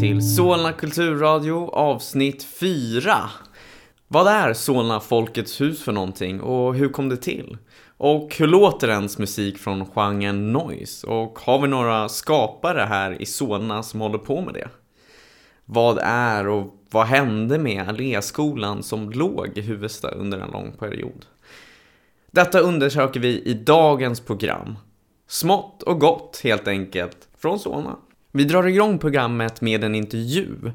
till Solna kulturradio avsnitt 4. Vad är Solna Folkets hus för någonting och hur kom det till? Och hur låter ens musik från genren noise? Och har vi några skapare här i Solna som håller på med det? Vad är och vad hände med Alléskolan som låg i Huvudsta under en lång period? Detta undersöker vi i dagens program. Smått och gott helt enkelt, från Solna. Vi drar igång programmet med en intervju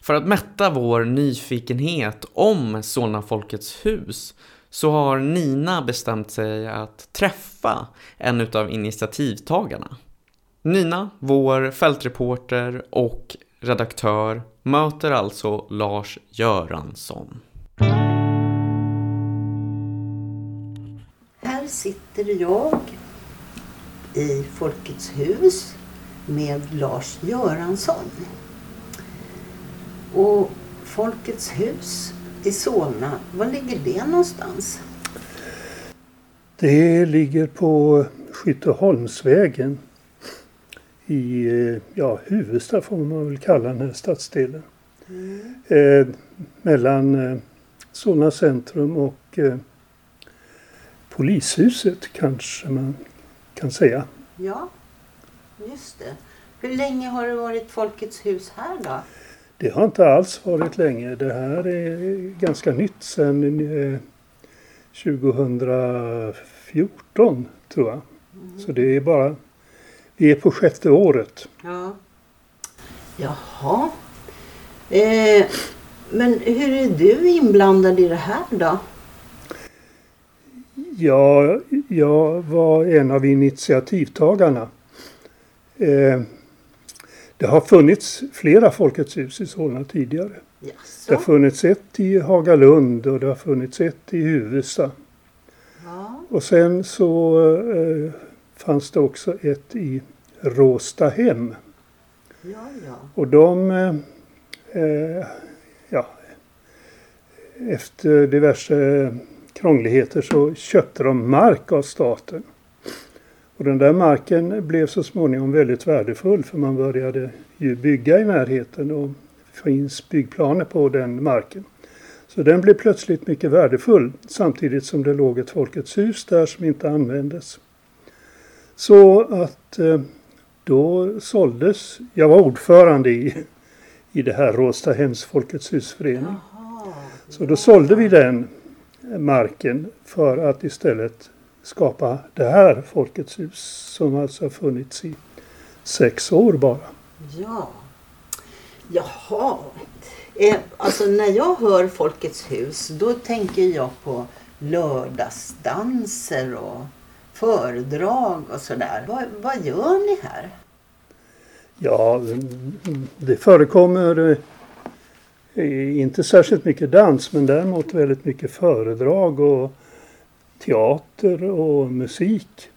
för att mätta vår nyfikenhet om Solna Folkets hus så har Nina bestämt sig att träffa en utav initiativtagarna. Nina, vår fältreporter och redaktör, möter alltså Lars Göransson. Här sitter jag i Folkets hus med Lars Göransson. Och Folkets hus i Solna, var ligger det någonstans? Det ligger på Skytteholmsvägen i ja, Huvudsta får man väl kalla den här stadsdelen. Mm. Eh, mellan eh, Solna centrum och eh, polishuset kanske man kan säga. Ja, just det. Hur länge har det varit Folkets hus här då? Det har inte alls varit länge. Det här är ganska nytt sedan eh, 2014 tror jag. Mm. Så det är bara, vi är på sjätte året. Ja. Jaha. Eh, men hur är du inblandad i det här då? Ja, jag var en av initiativtagarna. Eh, det har funnits flera Folkets hus i Solna tidigare. Yes. Det har funnits ett i Hagalund och det har funnits ett i Huvudsta. Ja. Och sen så eh, fanns det också ett i Råstahem. Ja, ja. Och de, eh, eh, ja, efter diverse krångligheter så köpte de mark av staten. Och den där marken blev så småningom väldigt värdefull för man började ju bygga i närheten och finns byggplaner på den marken. Så den blev plötsligt mycket värdefull samtidigt som det låg ett Folkets hus där som inte användes. Så att eh, då såldes, jag var ordförande i, i det här Råstahems Folkets husförening. Så då sålde vi den marken för att istället skapa det här Folkets hus som alltså har funnits i sex år bara. Ja. Jaha. Eh, alltså när jag hör Folkets hus då tänker jag på lördagsdanser och föredrag och sådär. Vad, vad gör ni här? Ja, det förekommer eh, inte särskilt mycket dans men däremot väldigt mycket föredrag och teater och musik.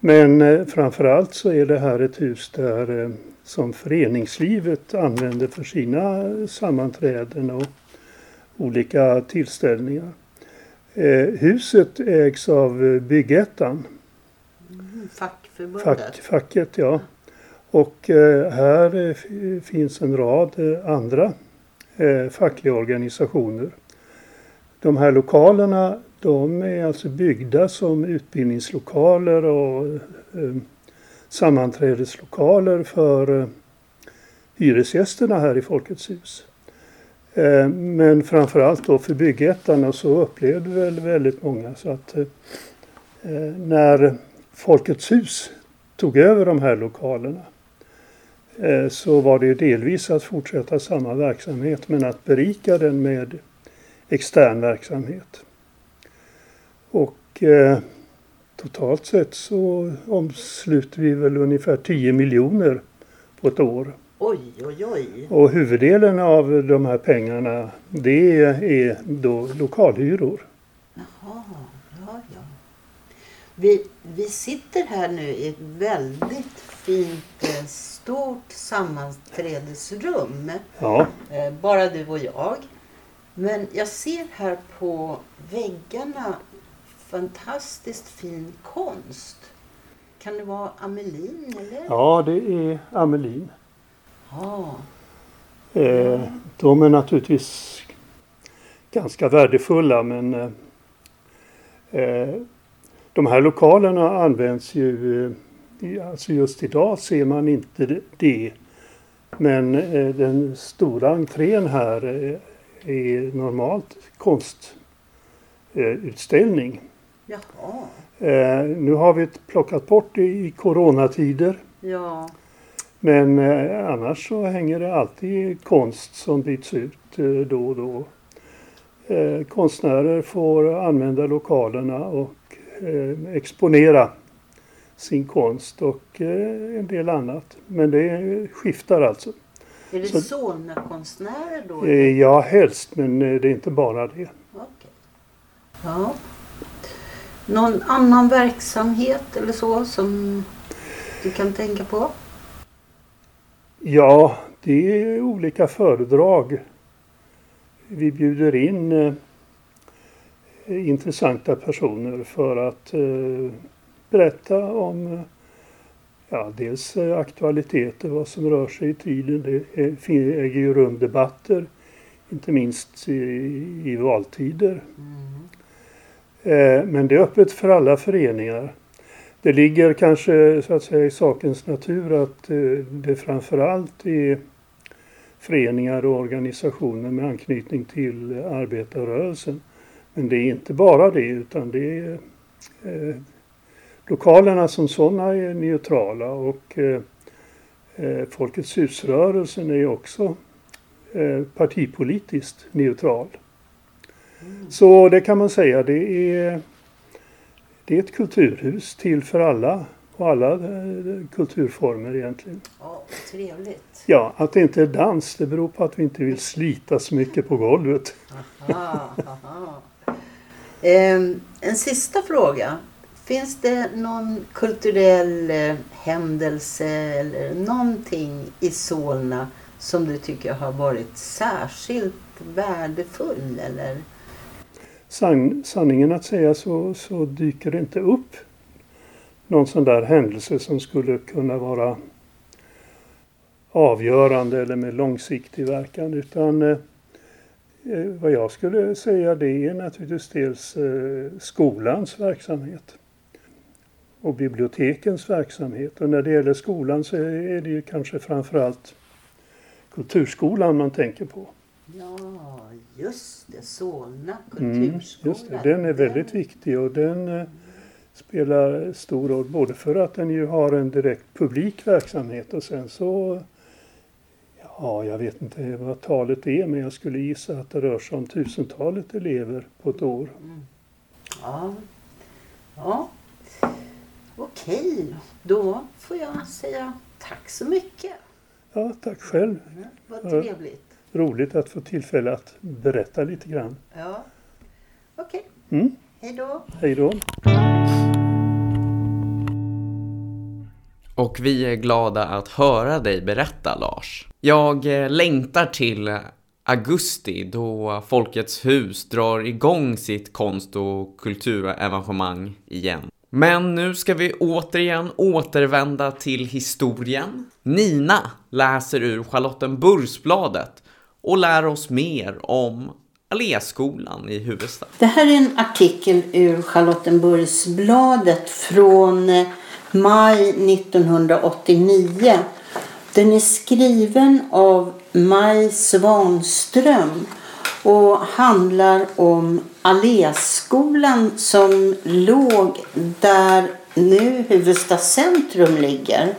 Men eh, framförallt så är det här ett hus där eh, som föreningslivet använder för sina sammanträden och olika tillställningar. Eh, huset ägs av Byggettan. Fackförbundet? Fack, facket, ja. Och här finns en rad andra fackliga organisationer. De här lokalerna de är alltså byggda som utbildningslokaler och eh, sammanträdeslokaler för eh, hyresgästerna här i Folkets hus. Eh, men framförallt då för byggettarna så upplevde väl väldigt många så att eh, eh, när Folkets hus tog över de här lokalerna eh, så var det delvis att fortsätta samma verksamhet men att berika den med extern verksamhet. Och eh, totalt sett så omsluter vi väl ungefär 10 miljoner på ett år. Oj, oj, oj. Och huvuddelen av de här pengarna det är då lokalhyror. Jaha, ja, ja. Vi, vi sitter här nu i ett väldigt fint eh, stort sammanträdesrum. Ja. Eh, bara du och jag. Men jag ser här på väggarna fantastiskt fin konst. Kan det vara Amelin eller? Ja, det är Amelin. Jaha. Eh, de är naturligtvis ganska värdefulla men eh, eh, de här lokalerna används ju, eh, alltså just idag ser man inte det. Men eh, den stora entrén här eh, är normalt konstutställning. Jaha. Eh, nu har vi plockat bort det i coronatider. Ja. Men eh, annars så hänger det alltid konst som byts ut eh, då och då. Eh, konstnärer får använda lokalerna och eh, exponera sin konst och eh, en del annat. Men det skiftar alltså. Är det Så- Solna-konstnärer då? Ja, helst, men det är inte bara det. Okej. Ja. Någon annan verksamhet eller så som du kan tänka på? Ja, det är olika föredrag. Vi bjuder in eh, intressanta personer för att eh, berätta om eh, ja, dels eh, aktualiteter, vad som rör sig i tiden. Det äger ju rum debatter, inte minst i, i valtider. Eh, Eh, men det är öppet för alla föreningar. Det ligger kanske så att säga i sakens natur att eh, det framförallt är föreningar och organisationer med anknytning till arbetarrörelsen. Men det är inte bara det utan det är eh, lokalerna som sådana är neutrala och eh, eh Folkets husrörelsen är också eh, partipolitiskt neutral. Så det kan man säga, det är, det är ett kulturhus till för alla och alla eh, kulturformer egentligen. Ja, trevligt. Ja, att det inte är dans det beror på att vi inte vill slita så mycket på golvet. Aha, aha. Ehm, en sista fråga. Finns det någon kulturell eh, händelse eller någonting i Solna som du tycker har varit särskilt värdefull? Eller? San, sanningen att säga så, så dyker det inte upp någon sån där händelse som skulle kunna vara avgörande eller med långsiktig verkan. Utan eh, eh, vad jag skulle säga det är naturligtvis dels eh, skolans verksamhet och bibliotekens verksamhet. Och när det gäller skolan så är det ju kanske framförallt kulturskolan man tänker på. Ja, just det. Solna Mm, kulturskola. det. Den är väldigt viktig och den eh, spelar stor roll både för att den ju har en direkt publik verksamhet och sen så Ja, jag vet inte vad talet är men jag skulle gissa att det rör sig om tusentalet elever på ett år. Ja. ja. Okej, då får jag säga tack så mycket. Ja, tack själv. Vad Ja. trevligt. Roligt att få tillfälle att berätta lite grann. Ja. Okej, Mm, hej då. hej då. Och vi är glada att höra dig berätta Lars. Jag eh, längtar till augusti då Folkets hus drar igång sitt konst och kulturevenemang igen. Men nu ska vi återigen återvända till historien. Nina läser ur Charlottenburgsbladet och lär oss mer om Alléskolan i Huvudsta. Det här är en artikel ur Charlottenburgsbladet från eh, maj 1989. Den är skriven av Maj Svanström och handlar om Alléskolan som låg där nu Huvudsta centrum ligger.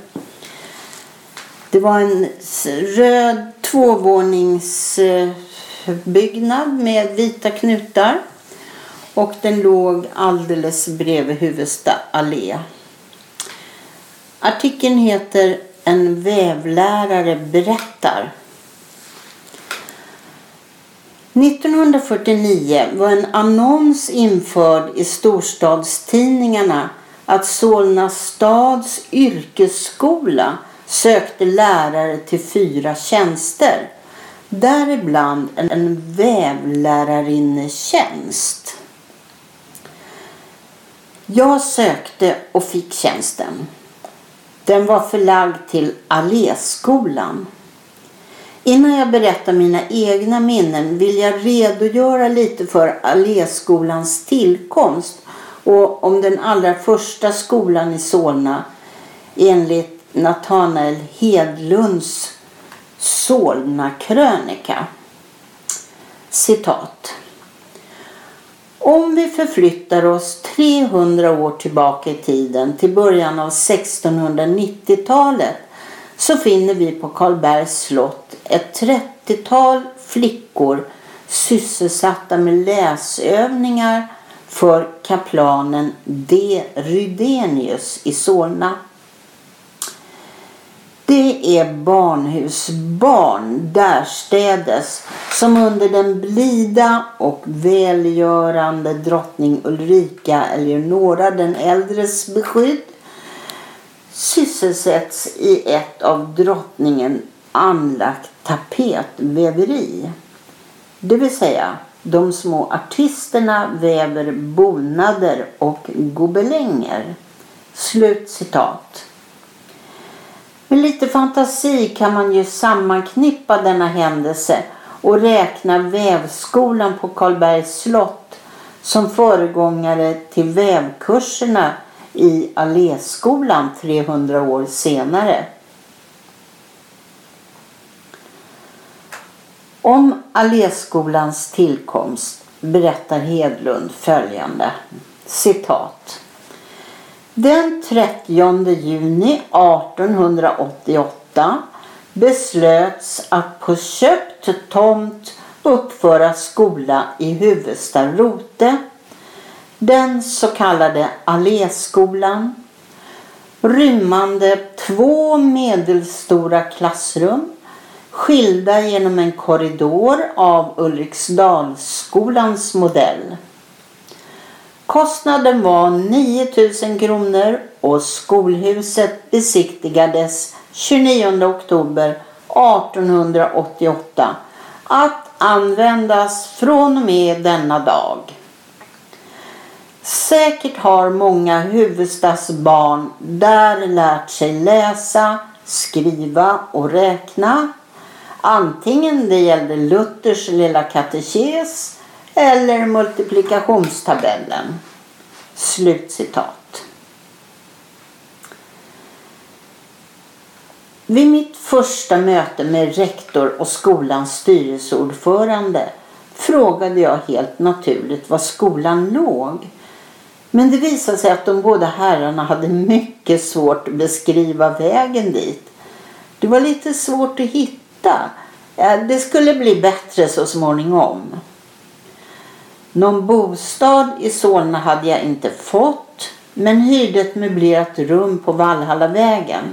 Det var en röd tvåvåningsbyggnad med vita knutar. Och den låg alldeles bredvid Huvudsta allé. Artikeln heter En vävlärare berättar. 1949 var en annons införd i storstadstidningarna att Solna stads yrkesskola sökte lärare till fyra tjänster. Däribland en, en vävlärarinnetjänst. Jag sökte och fick tjänsten. Den var förlagd till Alléskolan. Innan jag berättar mina egna minnen vill jag redogöra lite för Alléskolans tillkomst och om den allra första skolan i Solna enligt Nathanael Hedlunds Solna-krönika. Citat. Om vi förflyttar oss 300 år tillbaka i tiden till början av 1690-talet så finner vi på Karlbergs slott ett 30-tal flickor sysselsatta med läsövningar för kaplanen D. Rydenius i Solna. Det är barnhusbarn därstädes som under den blida och välgörande drottning Ulrika Eleonora den äldres beskydd sysselsätts i ett av drottningen anlagt tapetväveri. Det vill säga de små artisterna väver bonader och gobelänger. Slut citat. Med lite fantasi kan man ju sammanknippa denna händelse och räkna vävskolan på Karlbergs slott som föregångare till vävkurserna i Alléskolan 300 år senare. Om Alléskolans tillkomst berättar Hedlund följande. Citat. Den 30 juni 1888 beslöts att på köpt tomt uppföra skola i huvudstad Rote. Den så kallade Alléskolan rymmande två medelstora klassrum skilda genom en korridor av Ulriksdalsskolans modell. Kostnaden var 9000 kronor och skolhuset besiktigades 29 oktober 1888 att användas från och med denna dag. Säkert har många huvudstadsbarn där lärt sig läsa, skriva och räkna. Antingen det gällde Luthers lilla katekes eller multiplikationstabellen. Slutcitat. Vid mitt första möte med rektor och skolans styrelseordförande frågade jag helt naturligt var skolan låg. Men det visade sig att de båda herrarna hade mycket svårt att beskriva vägen dit. Det var lite svårt att hitta. Det skulle bli bättre så småningom. Någon bostad i Solna hade jag inte fått men hyrde ett möblerat rum på Vallhallavägen.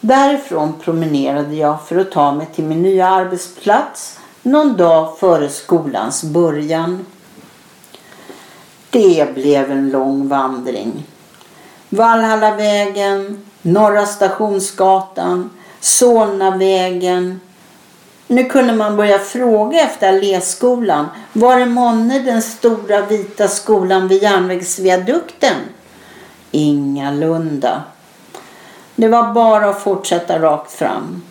Därifrån promenerade jag för att ta mig till min nya arbetsplats någon dag före skolans början. Det blev en lång vandring. Vallhallavägen, Norra Stationsgatan, Solnavägen, nu kunde man börja fråga efter Alléskolan. Var är månne den stora vita skolan vid järnvägsviadukten? Ingalunda. Det var bara att fortsätta rakt fram.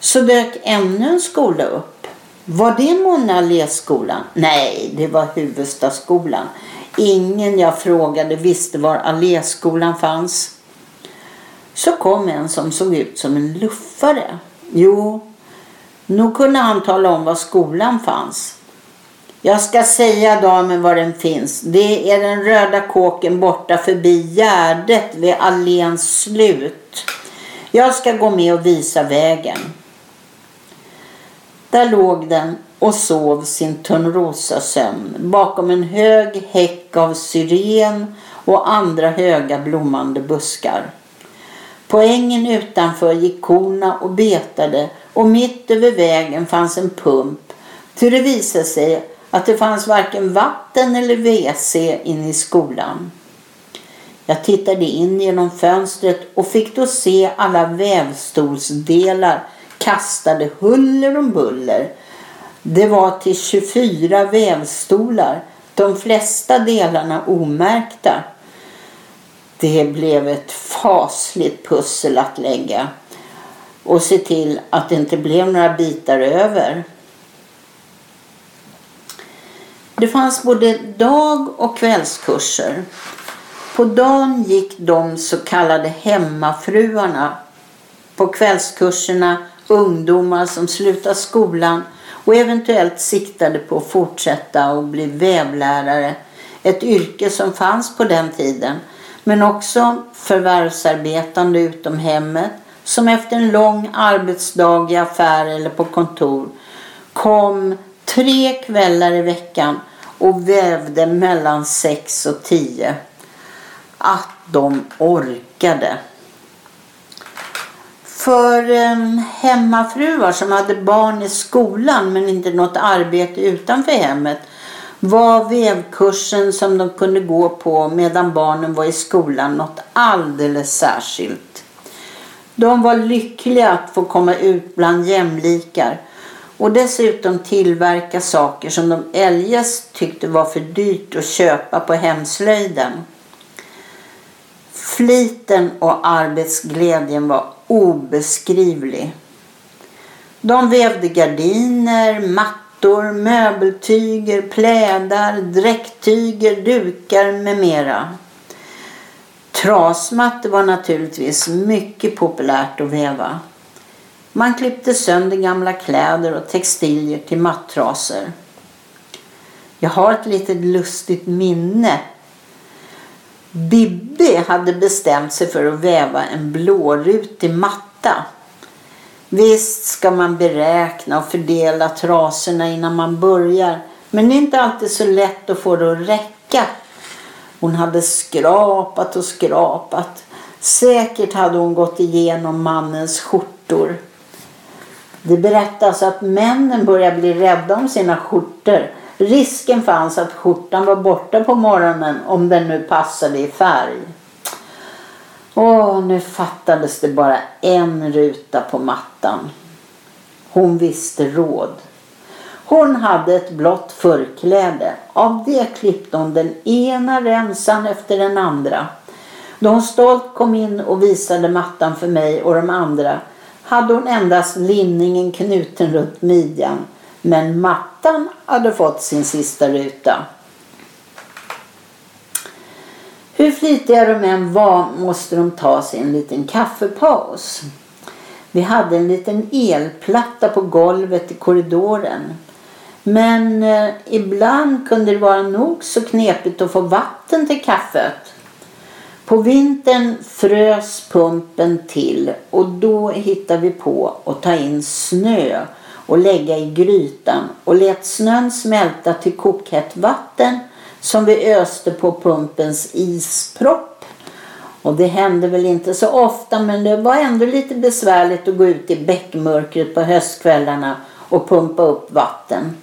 Så dök ännu en skola upp. Var det månne Alléskolan? Nej, det var Huvudstadsskolan. Ingen jag frågade visste var Alléskolan fanns. Så kom en som såg ut som en luffare. Jo, nog kunde han tala om var skolan fanns. Jag ska säga damen var den finns. Det är den röda kåken borta förbi Gärdet vid alléns slut. Jag ska gå med och visa vägen. Där låg den och sov sin Törnrosasömn bakom en hög häck av syren och andra höga blommande buskar. På ängen utanför gick korna och betade och mitt över vägen fanns en pump. Ty det visade sig att det fanns varken vatten eller WC inne i skolan. Jag tittade in genom fönstret och fick då se alla vävstolsdelar kastade huller om buller. Det var till 24 vävstolar, de flesta delarna omärkta. Det blev ett fasligt pussel att lägga och se till att det inte blev några bitar över. Det fanns både dag och kvällskurser. På dagen gick de så kallade hemmafruarna. På kvällskurserna ungdomar som slutade skolan och eventuellt siktade på att fortsätta och bli vävlärare. Ett yrke som fanns på den tiden. Men också förvärvsarbetande utom hemmet som efter en lång arbetsdag i affär eller på kontor kom tre kvällar i veckan och vävde mellan sex och tio. Att de orkade. För eh, hemmafruar som hade barn i skolan men inte något arbete utanför hemmet var vävkursen som de kunde gå på medan barnen var i skolan något alldeles särskilt. De var lyckliga att få komma ut bland jämlikar och dessutom tillverka saker som de eljest tyckte var för dyrt att köpa på hemslöjden. Fliten och arbetsglädjen var obeskrivlig. De vävde gardiner, mattor, möbeltyger, plädar, dräkttyger, dukar med mera. Trasmattor var naturligtvis mycket populärt att väva. Man klippte sönder gamla kläder och textilier till mattrasor. Jag har ett litet lustigt minne. Bibbi hade bestämt sig för att väva en blårutig matta. Visst ska man beräkna och fördela trasorna innan man börjar. Men det är inte alltid så lätt att få det att räcka. Hon hade skrapat och skrapat. Säkert hade hon gått igenom mannens skjortor. Det berättas att männen började bli rädda om sina skjortor. Risken fanns att skjortan var borta på morgonen om den nu passade i färg. Åh, nu fattades det bara en ruta på mattan. Hon visste råd. Hon hade ett blått förkläde. Av det klippte hon den ena remsan efter den andra. Då hon stolt kom in och visade mattan för mig och de andra hade hon endast linningen knuten runt midjan. Men mattan hade fått sin sista ruta. Hur flitiga de än var måste de ta sig en liten kaffepaus. Vi hade en liten elplatta på golvet i korridoren. Men eh, ibland kunde det vara nog så knepigt att få vatten till kaffet. På vintern frös pumpen till och då hittade vi på att ta in snö och lägga i grytan och lät snön smälta till kokhett vatten som vi öste på pumpens ispropp. Och det hände väl inte så ofta men det var ändå lite besvärligt att gå ut i bäckmörkret på höstkvällarna och pumpa upp vatten.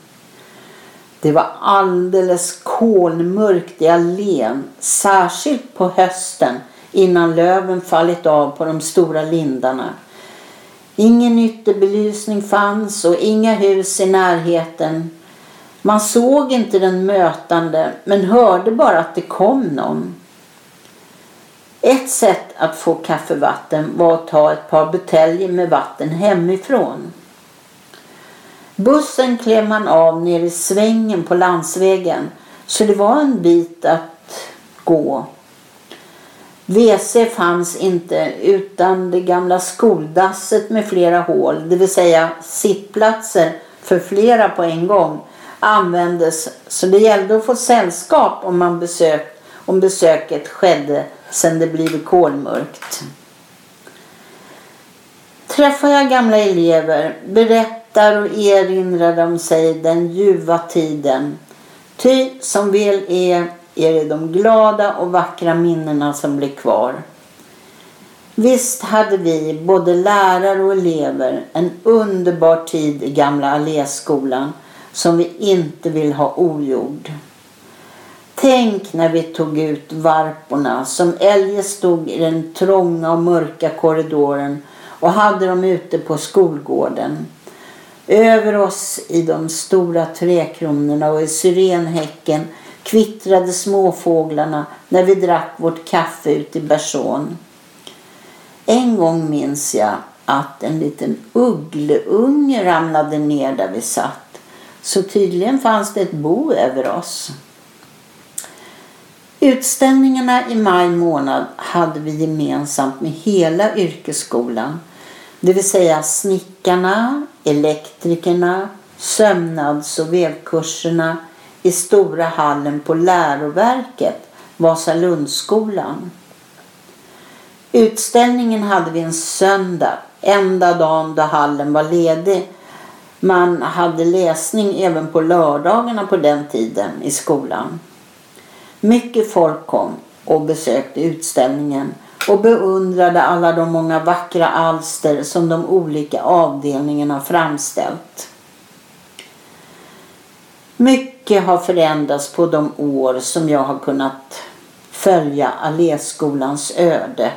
Det var alldeles kolmörkt i allén, särskilt på hösten innan löven fallit av på de stora lindarna. Ingen ytterbelysning fanns och inga hus i närheten. Man såg inte den mötande men hörde bara att det kom någon. Ett sätt att få kaffevatten var att ta ett par buteljer med vatten hemifrån. Bussen klev man av nere i svängen på landsvägen så det var en bit att gå. WC fanns inte utan det gamla skoldasset med flera hål, det vill säga sittplatser för flera på en gång användes så det gällde att få sällskap om, man besök, om besöket skedde sen det blivit kolmörkt. Träffar jag gamla elever berättar och erinrar de sig den ljuva tiden. Ty som väl är är det de glada och vackra minnena som blir kvar. Visst hade vi, både lärare och elever, en underbar tid i gamla Alléskolan som vi inte vill ha ogjord. Tänk när vi tog ut varporna som eljest stod i den trånga och mörka korridoren och hade dem ute på skolgården. Över oss i de stora träkronorna och i syrenhäcken kvittrade småfåglarna när vi drack vårt kaffe ute i Bersån. En gång minns jag att en liten uggleunge ramlade ner där vi satt. Så tydligen fanns det ett bo över oss. Utställningarna i maj månad hade vi gemensamt med hela yrkesskolan. Det vill säga snickarna, elektrikerna, sömnads och vävkurserna i stora hallen på läroverket, Vasalundsskolan. Utställningen hade vi en söndag, enda dagen då hallen var ledig. Man hade läsning även på lördagarna på den tiden i skolan. Mycket folk kom och besökte utställningen och beundrade alla de många vackra alster som de olika avdelningarna framställt. Mycket har förändrats på de år som jag har kunnat följa Alléskolans öde.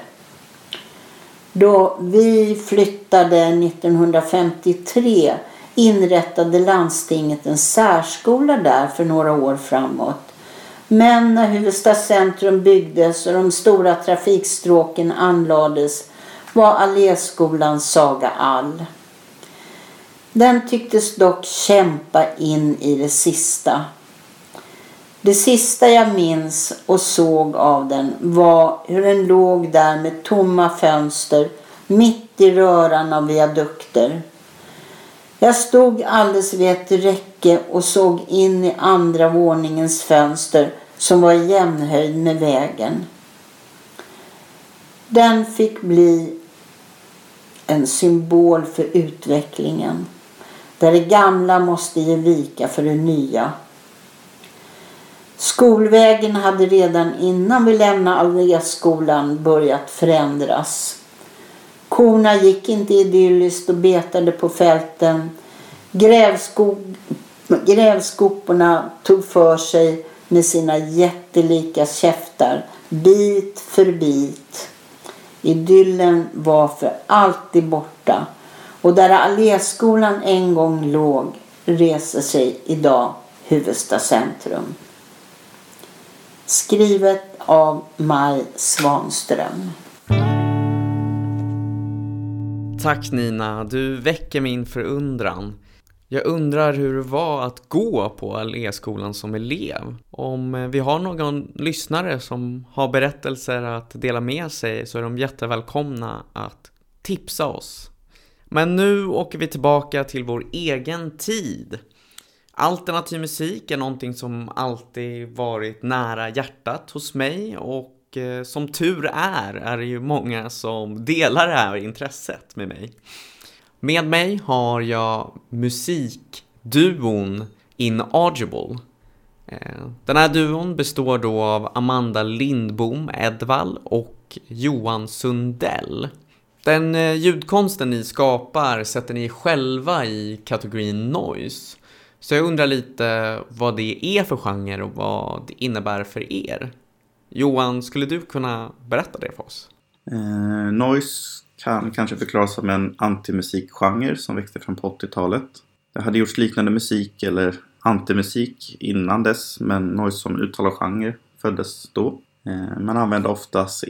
Då vi flyttade 1953 inrättade landstinget en särskola där för några år framåt. Men när Huvudsta centrum byggdes och de stora trafikstråken anlades var Alléskolans saga all. Den tycktes dock kämpa in i det sista. Det sista jag minns och såg av den var hur den låg där med tomma fönster mitt i röran av viadukter. Jag stod alldeles vid ett räcke och såg in i andra våningens fönster som var i jämnhöjd med vägen. Den fick bli en symbol för utvecklingen. Där det gamla måste ge vika för det nya. Skolvägen hade redan innan vi lämnade Alléskolan börjat förändras. Korna gick inte idylliskt och betade på fälten. Grävskog, grävskoporna tog för sig med sina jättelika käftar bit för bit. Idyllen var för alltid borta och där Alléskolan en gång låg reser sig idag Huvudsta centrum. Skrivet av Maj Svanström. Tack Nina, du väcker min förundran. Jag undrar hur det var att gå på Alléskolan som elev. Om eh, vi har någon lyssnare som har berättelser att dela med sig så är de jättevälkomna att tipsa oss. Men nu åker vi tillbaka till vår egen tid. Alternativ musik är någonting som alltid varit nära hjärtat hos mig och eh, som tur är är det ju många som delar det här intresset med mig. Med mig har jag musikduon Inaudible. Eh, den här duon består då av Amanda Lindbom Edvall och Johan Sundell. Den eh, ljudkonsten ni skapar sätter ni själva i kategorin noise. Så jag undrar lite vad det är för genre och vad det innebär för er. Johan, skulle du kunna berätta det för oss? Eh, noise kan kanske förklaras som en antimusikgenre som växte fram på 80-talet. Det hade gjorts liknande musik eller antimusik innan dess men noise som uttalargenre föddes då. Eh, man använde oftast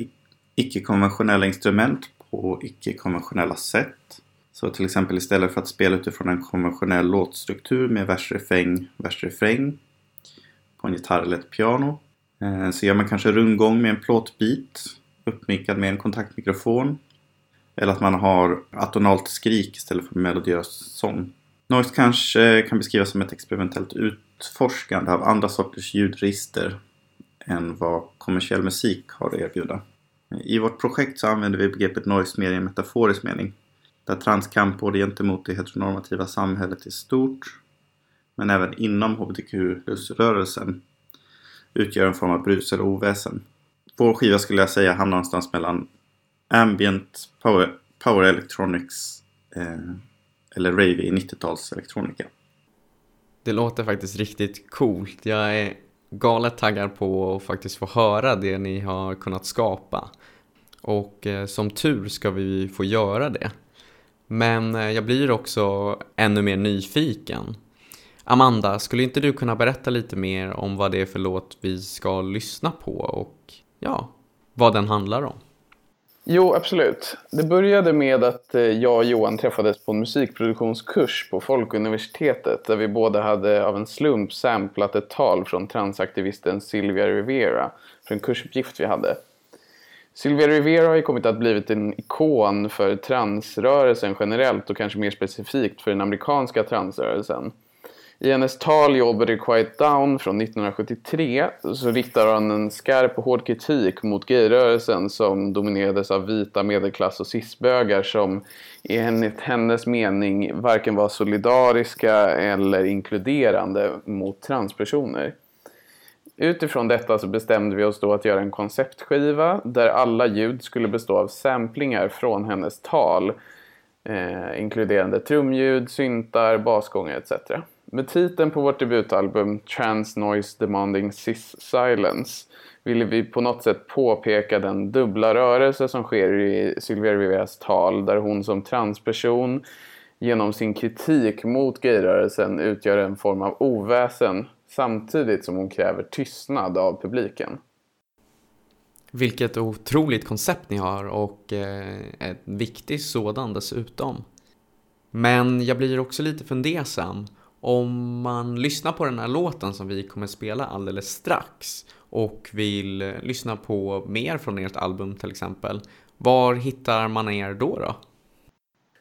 icke-konventionella instrument på icke-konventionella sätt. Så till exempel istället för att spela utifrån en konventionell låtstruktur med vers-refräng, vers-refräng på en gitarr eller ett piano Eh, så gör man kanske rundgång med en plåtbit uppmickad med en kontaktmikrofon eller att man har atonalt skrik istället för melodiös sång. Noise kanske kan beskrivas som ett experimentellt utforskande av andra sorters ljudregister än vad kommersiell musik har att erbjuda. I vårt projekt så använder vi begreppet noise mer i en metaforisk mening. Där transkamp både gentemot det heteronormativa samhället i stort men även inom hbtq-rörelsen utgör en form av brus eller oväsen. Vår skiva skulle jag säga hamnar någonstans mellan ambient power, power electronics eh, eller rave i 90-tals elektronika. Det låter faktiskt riktigt coolt. Jag är galet taggad på att faktiskt få höra det ni har kunnat skapa. Och eh, som tur ska vi få göra det. Men eh, jag blir också ännu mer nyfiken. Amanda, skulle inte du kunna berätta lite mer om vad det är för låt vi ska lyssna på och ja, vad den handlar om? Jo, absolut. Det började med att eh, jag och Johan träffades på en musikproduktionskurs på Folkuniversitetet där vi båda hade av en slump samplat ett tal från transaktivisten Silvia Rivera för en kursuppgift vi hade. Sylvia Rivera har ju kommit att blivit en ikon för transrörelsen generellt och kanske mer specifikt för den amerikanska transrörelsen. I hennes tal Jobbet är Quiet Down från 1973 så riktar hon en skarp och hård kritik mot gayrörelsen som dominerades av vita medelklass och cisbögar som enligt hennes mening varken var solidariska eller inkluderande mot transpersoner. Utifrån detta så bestämde vi oss då att göra en konceptskiva där alla ljud skulle bestå av samplingar från hennes tal eh, inkluderande trumljud, syntar, basgångar etc. Med titeln på vårt debutalbum Trans Noise Demanding Cis Silence ville vi på något sätt påpeka den dubbla rörelse som sker i Sylvia Riveras tal där hon som transperson genom sin kritik mot gayrörelsen utgör en form av oväsen samtidigt som hon kräver tystnad av publiken. Vilket otroligt koncept ni har och eh, ett viktigt sådan dessutom. Men jag blir också lite fundersam. Om man lyssnar på den här låten som vi kommer spela alldeles strax och vill lyssna på mer från ert album till exempel. Var hittar man er då? då?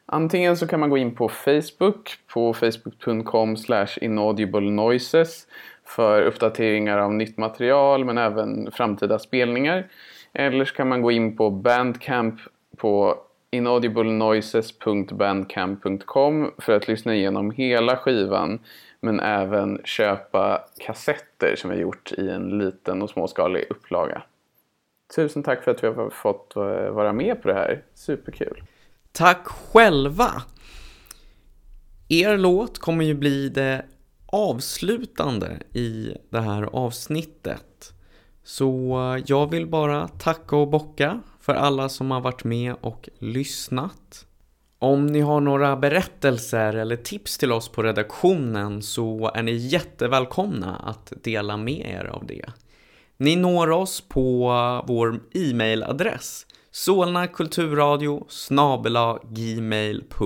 Antingen så kan man gå in på Facebook på facebook.com inaudiblenoises för uppdateringar av nytt material men även framtida spelningar. Eller så kan man gå in på Bandcamp på inaudiblenoises.bandcamp.com för att lyssna igenom hela skivan men även köpa kassetter som vi gjort i en liten och småskalig upplaga. Tusen tack för att vi har fått eh, vara med på det här. Superkul! Tack själva! Er låt kommer ju bli det avslutande i det här avsnittet. Så jag vill bara tacka och bocka för alla som har varit med och lyssnat. Om ni har några berättelser eller tips till oss på redaktionen så är ni jättevälkomna att dela med er av det. Ni når oss på vår e-mailadress solnakulturradio gmail.com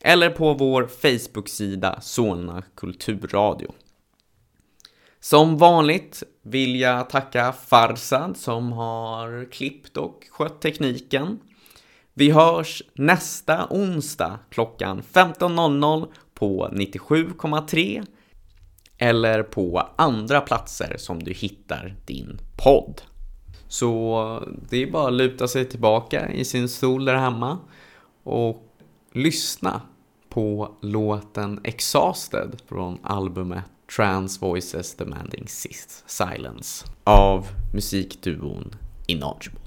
eller på vår Facebook-sida Solna kulturradio. Som vanligt vill jag tacka Farsad som har klippt och skött tekniken. Vi hörs nästa onsdag klockan 15.00 på 97,3 eller på andra platser som du hittar din podd. Så det är bara att luta sig tillbaka i sin stol där hemma och lyssna på låten Exhausted från albumet Trans Voices Demanding Silence av musikduon Inaudible.